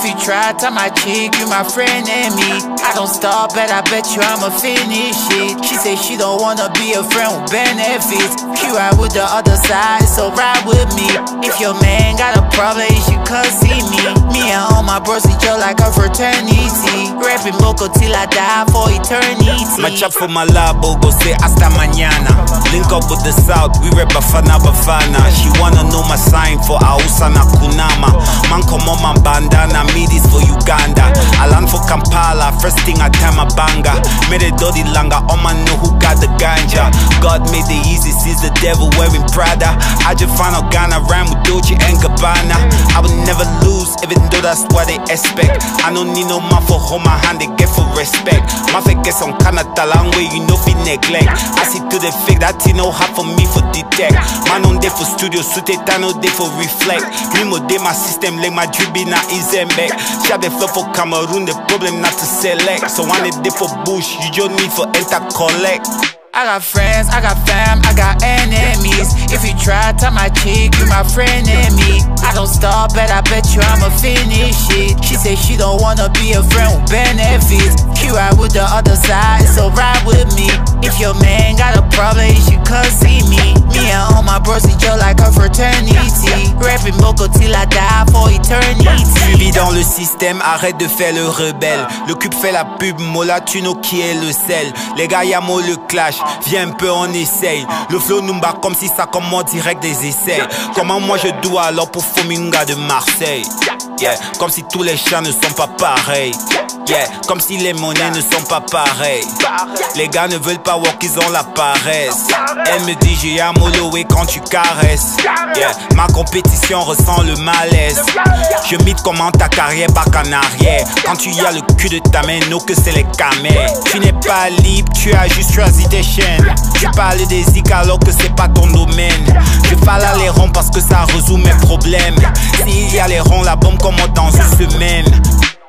If you try, tell my cheek, you my friend and me. I don't stop, but I bet you I'ma finish it. She say she don't wanna be a friend with benefits. She ride with the other side, so ride with me. If your man got a problem, you should come see me. Me all my bros, we like a fraternity. Rapping local till I die for eternity. Machafu malabo go say hasta mañana. Link up with the south, we rep Bafana Bafana. She wanna know my sign for Ausa na Kunama. Man come on my bandana, meet this for Uganda. I land for Kampala, first thing I time a banger Made a dirty langa, all man know who got the ganja. God made the easy, sees the devil wearing Prada. I just found out Ghana rhyme with Dolce and Gabbana. I will never lose, even though that's what they expect. I don't need no man for hold my hand, they get for respect. My get some talent where you know fi neglect. I see to the fake, that thing no hard for me for detect. Man on there for studio, suit it, I know they for reflect. Me mo dey my system, like my drip be na Izembek Shab the flow for Cameroon, the problem not to select. So when they dey for bush, you just need for enter collect I got friends, I got fam, I got enemies. If you try, tell my chick, you my friend and me. I don't stop, but I bet you I'ma finish it. She say she don't wanna be a friend with benefits. Q ride with the other side, so ride with me. If your man got a problem, you should come see me. Me and all my bros, we just like a fraternity. Rapping Moko till I die for eternity. Suivi dans le système, arrête de faire le rebelle. Le cube fait la pub, Mola Tuno qui est le sel. Les gars, y'a mo le clash, viens un peu, on essaye. Le flow nous bat comme si ça commence direct des essais. Comment moi je dois alors pour Fominga de Marseille? Yeah, comme si tous les chats ne sont pas pareils. Yeah, comme si les monnaies ne sont pas pareilles. Les gars ne veulent pas voir qu'ils ont la paresse. Elle me dit j'ai un et quand tu caresses. Yeah, ma compétition ressent le malaise. Je mythe comment ta carrière part en arrière. Quand tu y as le cul de ta main, non que c'est les camères. Tu n'es pas libre, tu as juste choisi tes chaînes. Tu parles des zik alors que c'est pas ton domaine. Je parle à les ronds parce que ça résout mes problèmes. S'il y a les ronds, la bombe commence dans une semaine.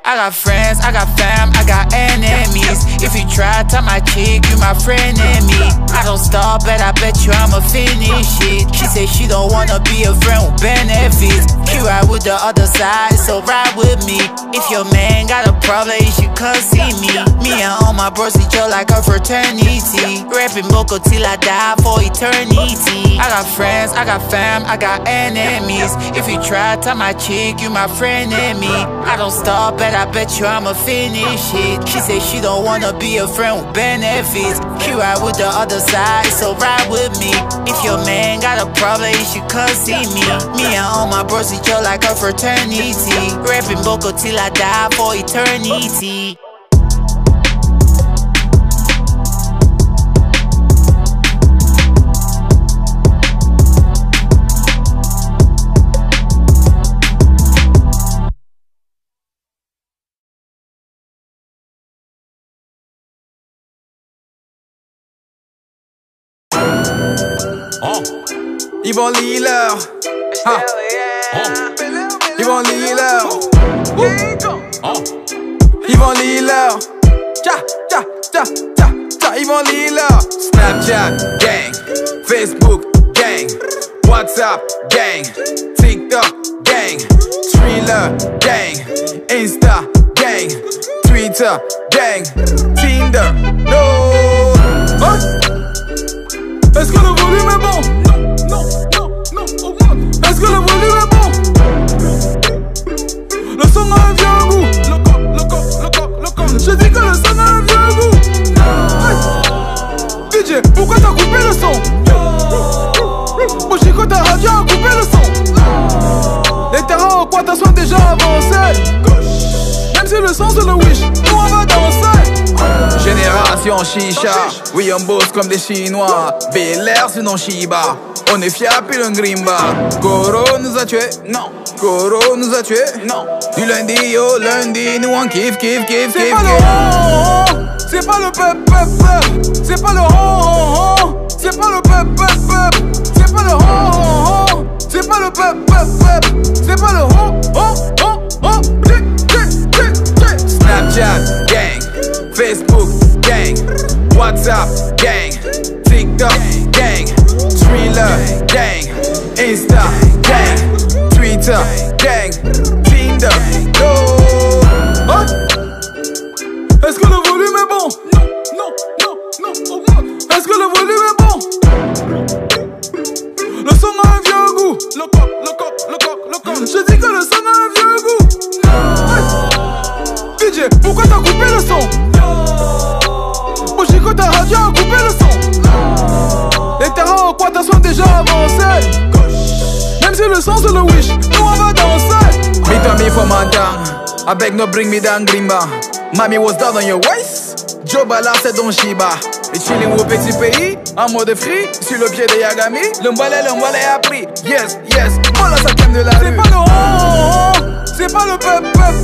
I got friends, I got fam, I got enemies. If you try, tell my chick, you my friend and me. I don't stop, but I bet you I'ma finish it. She say she don't wanna be a friend with benefits. Q ride with the other side, so ride with me. If your man got a problem, you should come see me. Me and all my bros, we just like a fraternity. Rapping Moko till I die for eternity. I got friends, I got fam, I got enemies. If you try, tell my chick, you my friend and me. I don't stop, but I bet you I'ma finish it. She say she don't wanna be a friend with benefits. Q ride with the other side, so ride with me. If your man got a problem, you should come see me. Me and all my bros, we just like a fraternity. Rapping Boko till I die for eternity. Oh. Ils vont l'healer. Ah. Oh. Ils vont l'healer. Oh. Ils vont l'healer. Tcha, tcha, tcha, tcha, tcha. Ils vont l'healer. Snapchat, gang. Facebook, gang. WhatsApp, gang. TikTok, gang. Thriller, gang. Insta, gang. Twitter, gang. Tinder, no. Oh. Est-ce que le volume est bon? Non, non, non, augmente. Est-ce que le volume est bon? Génération chicha, oui on bosse comme des chinois. Bel Air sinon Shiba, on est fiers puis le grimba Goro nous a tués, non. Goro nous a tués, non. Du lundi au lundi, nous on kiffe, kiffe, kiffe, kiffe C'est pas le pep, pep, pep C'est pas le hon, C'est pas le pep, pep C'est pas le hon, C'est pas le pep, pep, pep C'est pas le hon, hon, hon, Snapchat, gang. Facebook WhatsApp gang, TikTok gang, Thriller gang, Insta gang, Twitter gang, down. I beg no bring me down grimba. Mommy was down on your waist. Joe Bala c'est Don Shiba. Et chilling au petit pays, en mode free, sur le pied de Yagami. Le mbalé, le mbalé a pris. Yes, yes, voilà ça thème de la rue. C'est pas le hon, c'est pas le pep, pep.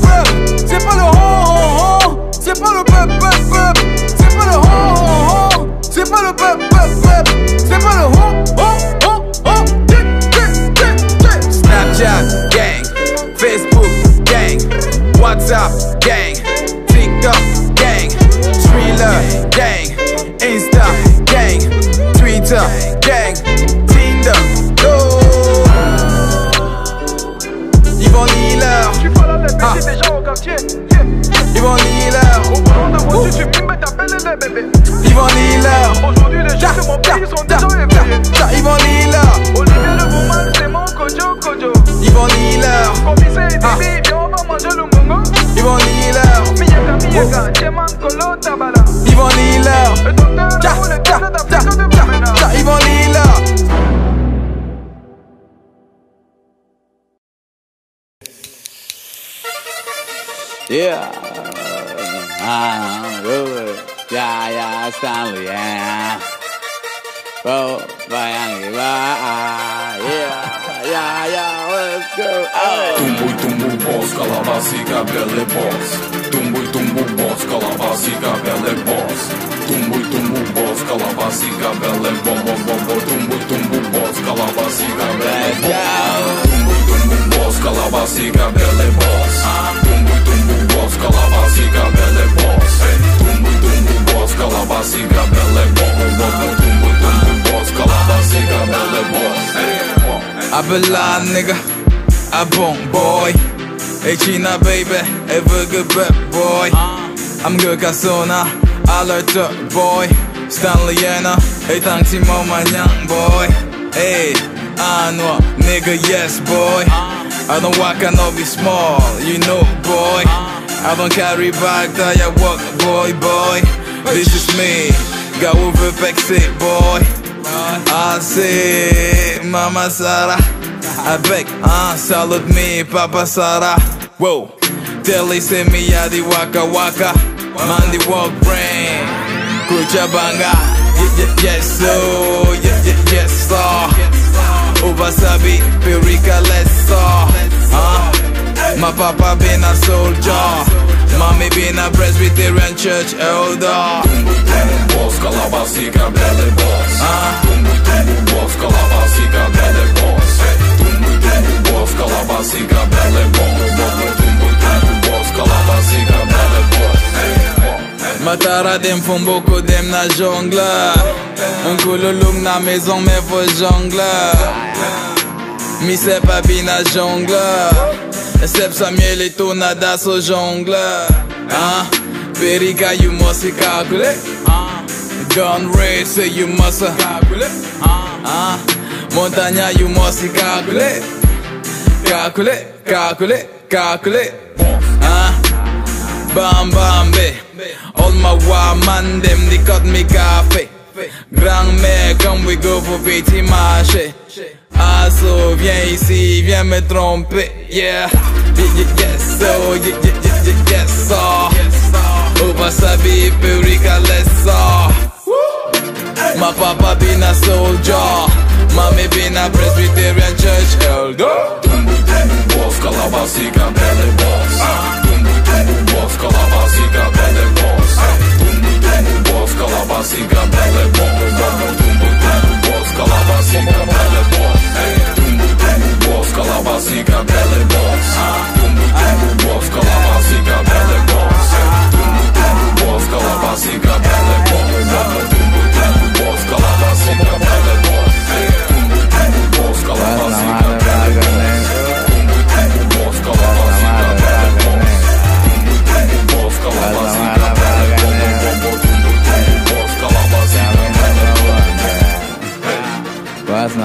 C'est pas le hon, c'est pas le pep, pep. C'est pas le hon, c'est pas le pep, pep. C'est pas le hon, hon, hon, up, gang. Yeah. Ah, yeah, yeah, Stanley, yeah. Oh, Miami, ah, yeah, yeah, yeah, let's go. Oh. tumbo, tumbu, boss, calabasica, belle boss. tumbo, tumbo, boss, calabasica, belle boss. tumbo, tumbo, boss, calabasica, belle boss. Believe, nigga. I boom, boy. Hey, China, baby. Ever good rap, boy. I'm good, Kasona. Alert up, boy. Stanley Anna. Hey, thanks, Timo, my young boy. Hey, I know, nigga, yes, boy. I don't walk, I know be small, you know, boy. I don't carry bag, I walk, boy, boy. This is me. Got over back, boy. I say, Mama Sarah. I avec un uh, salut me, papa Sara. Wow Telly Semiyadi Waka Waka. Mandy Walk Brain. Kuchabanga yeah, yeah, Yes so. Yeah, yeah, Yes so. Ubasabi Purika Let's so. Huh? My papa been a soldier. Mommy been a Presbyterian church elder. Tumbu tumbu boss, kalabasika, belly boss Tumbu tumbu boss, kalabasika, belly boss Matara dem beaucoup dem na jongle Un kululung na maison mais faut jongle Mi se papi na jongle Sep Samuel et Tonada so jongle ah, Perica you must calculate Gun race say you must calculate ah, Montagne you must calculate Calculate, calculate, calculate. Ah. Bam bam be. All my wild man them they cut me coffee Grand mère comme we go for petit marché Ah so viens ici, viens me tromper. Yeah, yeah, yeah yes so yeah, yeah, yeah, yeah, yes so Obasabi, Purica, let's My papa been a soldier. Mommy been a Presbyterian church elder pasika, będę boss Tumbuj, tumbuj głos, kola pasika, będę boss Tumbuj, tumbuj głos, kola pasika, będę boss Tumbuj, tumbuj głos, kola pasika, będę boss Tumbuj, tumbuj głos, kola będę boss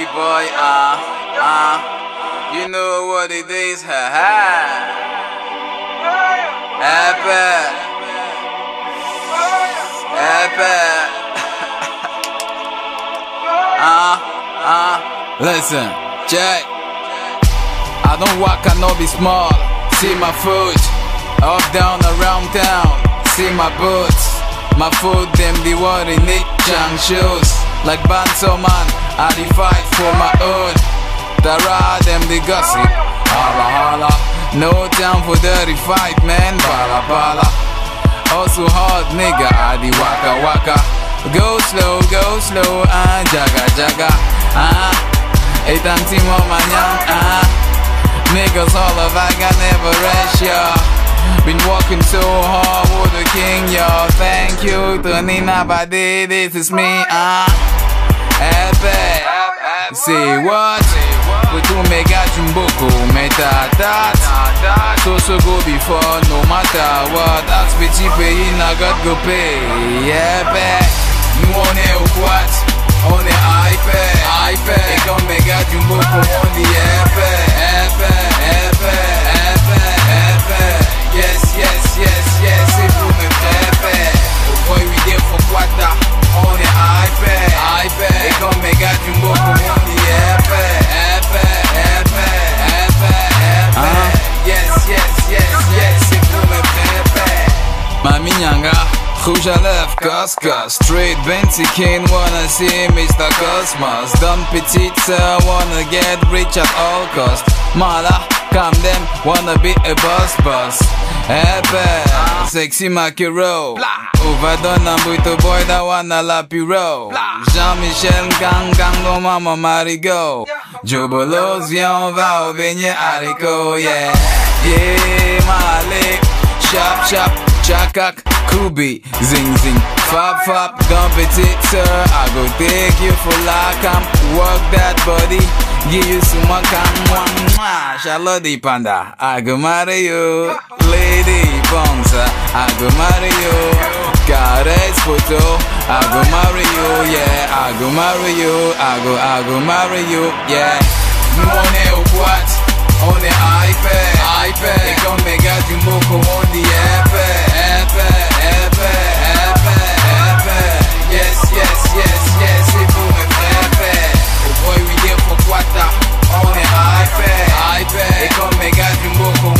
Bayangi boy, ah, ah You know what it is, ha ha. Epic Epic Ah, ah Listen, Jack I don't walk, I know be small. See my foot Up, down, around town. See my boots. My foot, them the what in it Jang shoes. Like Banto man I the fight for my own. Tara, them the gossip. Holla, holla. No time for dirty fight, man. Bala, bala. Also hard, nigga. I the waka, waka. Go slow, go slow. Ah, jaga, jaga. Ah Itang timo manyang Ah Niggas all of I got never rest, yeah Been working so hard with the king, yo. Thank you, Tony Nabadi. This is me, ah. Say what? Kutumega chumboko metatat so go before no matter what. That's me chipe in a god go pay. Yeah back You on it what? On the iPad iPad Ekon mega chumboko on the iPad iPad iPad iPad iPad Yes yes yes yes. It boom iPad Oh boy we there for quarter on est iPad, iPad. Et comme mega jumboko, on dit epic, epic, epic, epic, epic. Yes, yes, yes, yes, pour me faire Mami Nyanga, rouge à lèvres, Coscos Straight Benty King, wanna see Mr. Cosmos. Dumb petite sœur, wanna get rich at all cost. Mala, calm them, wanna be a boss boss Epe, sexy Makiro Overdone and brutal boy that wanna lap you Jean-Michel Gang Gang, no mama Marigo Jobolos, viens on va au beignet haricot, yeah. Yeah, Malik. Chop chop, chakak, kubi, zing zing, fab fab, it sir. I go take you for lakam, work that body, Give you some more Shalodi Panda, Agumario Lady Bonza, Agumario Goddess Photo, Agumario Yeah, Agumario, Agu, you, Yeah. Mwone on the iPad iPad They come make Ikomega jumbuko on the iPad iPad, iPad, iPad, iPad Yes, yes, yes, yes. iPad. They call me got you more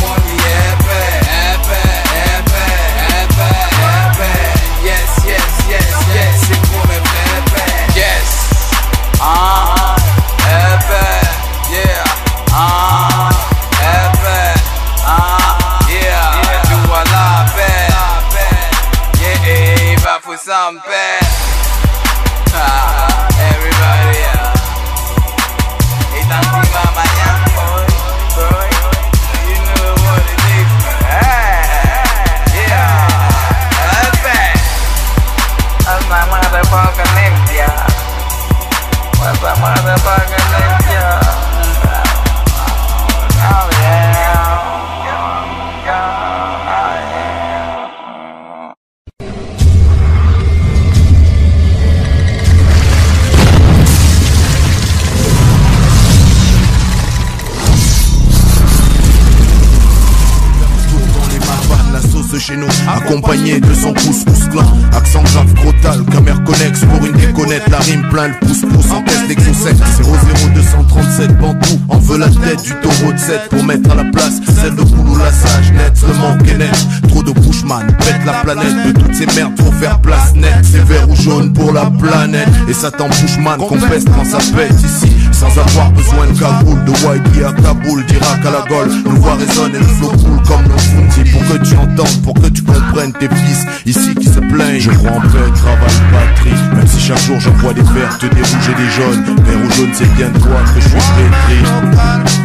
déconnette, la rime plein le pouce-pouce, encaisse l'exocète. 00237 Bantou, en la du taureau de 7 pour mettre à la place celle de Koulou la sage, net, le manque net. Trop de Bushman, pète la planète, de toutes ces merdes, faut faire place nette. C'est vert ou jaune pour la planète, et ça t'en Bushman qu'on pèse quand ça pète ici, sans avoir besoin de Kaboul, de Waiki à Kaboul, d'Irak à la Gaule. Nos voix résonnent et le flow coule comme le Funzi pour que tu entendes, pour que tu comprennes tes fils ici qui se plaignent. Je crois en paix, travail, patrie, même si chaque jour j'en vois des vertes, des rouges et des jaunes. Vert ou jaune, c'est bien toi que je suis pétri.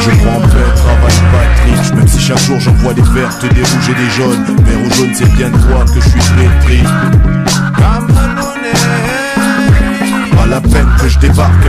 Je en paix, travail, patrie, même si chaque jour j'en vois des vertes, des rouges et des jaunes. Vert ou jaune, c'est bien de toi que je suis pétri. Pas la peine que je débarque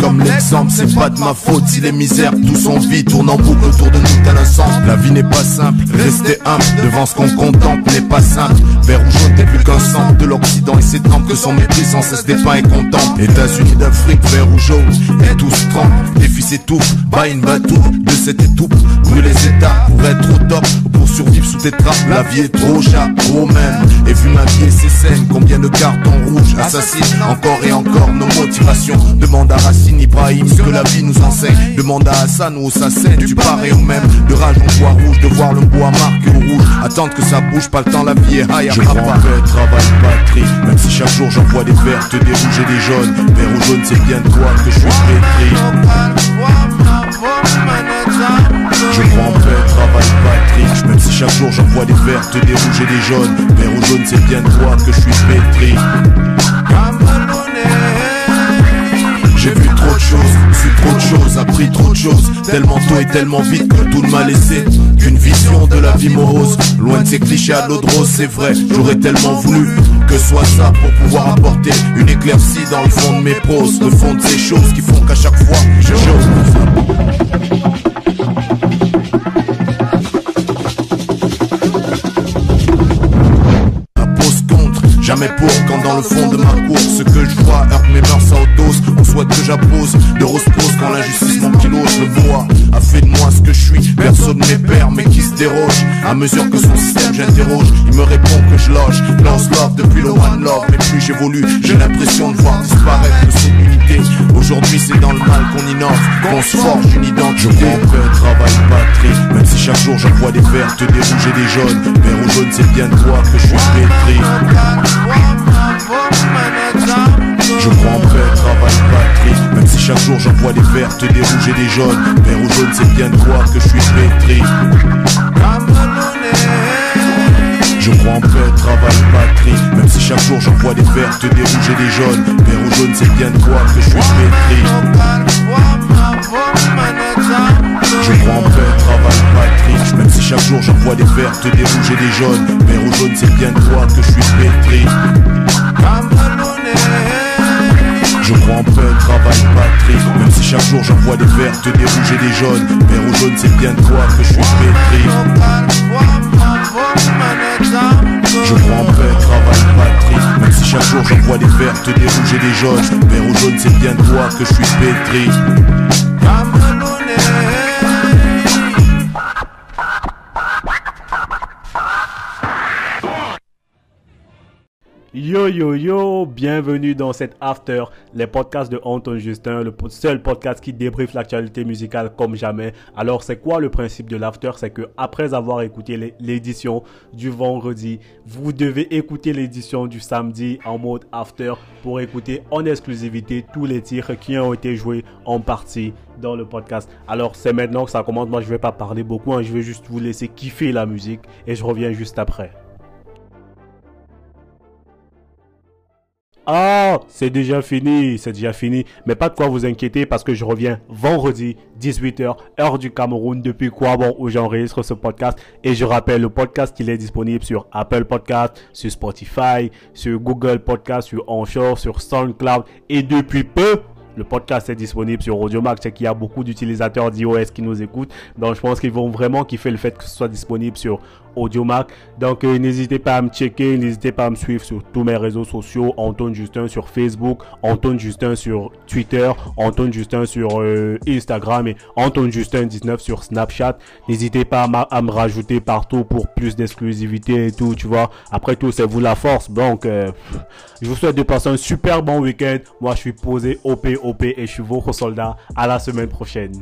comme l'exemple. C'est pas de ma faute si les misères tous en vie tournent en boucle autour de nous tel un centre La vie n'est pas simple, rester humble devant ce qu'on contemple n'est pas simple. Vert ou jaune t'es plus qu'un centre de l'Occident et ses tempes que son mépris sans cesse dépeint et contemple. États-Unis d'Afrique, vert ou jaune, et tous trempent Les fils étouffent, bat une bateau de cette étoupe Brûle les états pour être au top ou pour survivre sous tes trappes. La vie est trop trop même. Et vu ma vie et ses scènes, combien de cartons rouges Assassine encore et encore nos motivations Demande à Racine Ibrahim ce que la vie nous enseigne. Demande à Hassan ou au Sassen Du pareil au même. De rage on voit rouge De voir le bois marqué au rouge. Attendre que ça bouge Pas le temps la vie est high Je crois. paix, travail, patrie. Même si chaque jour j'en vois des vertes Des rouges et des jaunes. Vert ou jaune c'est bien de toi que je suis pétri je crois en paix, travail, patrie. Même si chaque jour j'en vois des vertes, des rouges et des jaunes. Vert ou jaune c'est bien de toi que je suis pétri J'ai vu trop de choses, appris trop de choses, tellement tôt et tellement vite que tout ne m'a laissé qu'une vision de la vie morose. Loin de ces clichés à l'eau de rose, c'est vrai, j'aurais tellement voulu que soit ça pour pouvoir apporter une éclaircie dans le fond de mes proses, le fond de ces choses qui font qu'à chaque fois je Pour quand dans le fond de ma cour Ce que je vois heurte mes mœurs à haute dose. On souhaite que j'appose de rose pose quand l'injustice m'ankylose Le bois a fait de moi ce que je suis. Personne n'est père mais qui se déroge? À mesure que son système j'interroge Il me répond que je loge. Lance love depuis le one love. Mais plus j'évolue j'ai l'impression de voir disparaître le Aujourd'hui c'est dans le mal qu'on innove Qu'on se forge une identité. Je travail, patrie Même si chaque jour j'en vois des vertes, des rouges et des jaunes. Vert ou jaune c'est bien de quoi que je suis pétri. Je prends paix, travail, patrie Même si chaque jour j'en vois des vertes, des rouges et des jaunes. Vert ou jaune c'est bien de quoi que je suis pétri je prends paix, travail, patrie Même si chaque jour j'en vois des vertes, des rouges et des jaunes. Vert ou jaune c'est bien de quoi que je suis pétri Je prends paix, travail, patrie Même si chaque jour j'en vois des vertes, des rouges et des jaunes. Vert ou jaune c'est bien de quoi que je suis pétri je crois en paix, travail, patrie Même si chaque jour j'en vois des vertes, des rouges et des jaunes. Vert ou jaune c'est bien de quoi que je suis pétri Je en paix, travail, patrie Même si chaque jour j'en vois des vertes, des rouges et des jaunes. Vert ou jaune c'est bien de quoi que je suis pétri Yo yo yo, bienvenue dans cet After, les podcasts de Anton Justin, le seul podcast qui débriefe l'actualité musicale comme jamais. Alors c'est quoi le principe de l'After? C'est que après avoir écouté l'édition du vendredi, vous devez écouter l'édition du samedi en mode After pour écouter en exclusivité tous les titres qui ont été joués en partie dans le podcast. Alors c'est maintenant que ça commence, moi je vais pas parler beaucoup, hein. je vais juste vous laisser kiffer la musique et je reviens juste après. Ah, c'est déjà fini, c'est déjà fini. Mais pas de quoi vous inquiéter parce que je reviens vendredi 18h, heure du Cameroun, depuis quoi bon où j'enregistre ce podcast? Et je rappelle, le podcast il est disponible sur Apple Podcast, sur Spotify, sur Google Podcast, sur Onshore, sur SoundCloud et depuis peu le podcast est disponible sur AudioMac. C'est qu'il y a beaucoup d'utilisateurs d'iOS qui nous écoutent. Donc, je pense qu'ils vont vraiment kiffer le fait que ce soit disponible sur AudioMac. Donc, euh, n'hésitez pas à me checker. N'hésitez pas à me suivre sur tous mes réseaux sociaux. Antoine Justin sur Facebook. Antoine Justin sur Twitter. Antoine Justin sur euh, Instagram. Et Antoine Justin 19 sur Snapchat. N'hésitez pas à, me rajouter partout pour plus d'exclusivité et tout. Tu vois. Après tout, c'est vous la force. Donc, euh, je vous souhaite de passer un super bon week-end. Moi, je suis posé OP, OP et je suis votre soldat. À la semaine prochaine.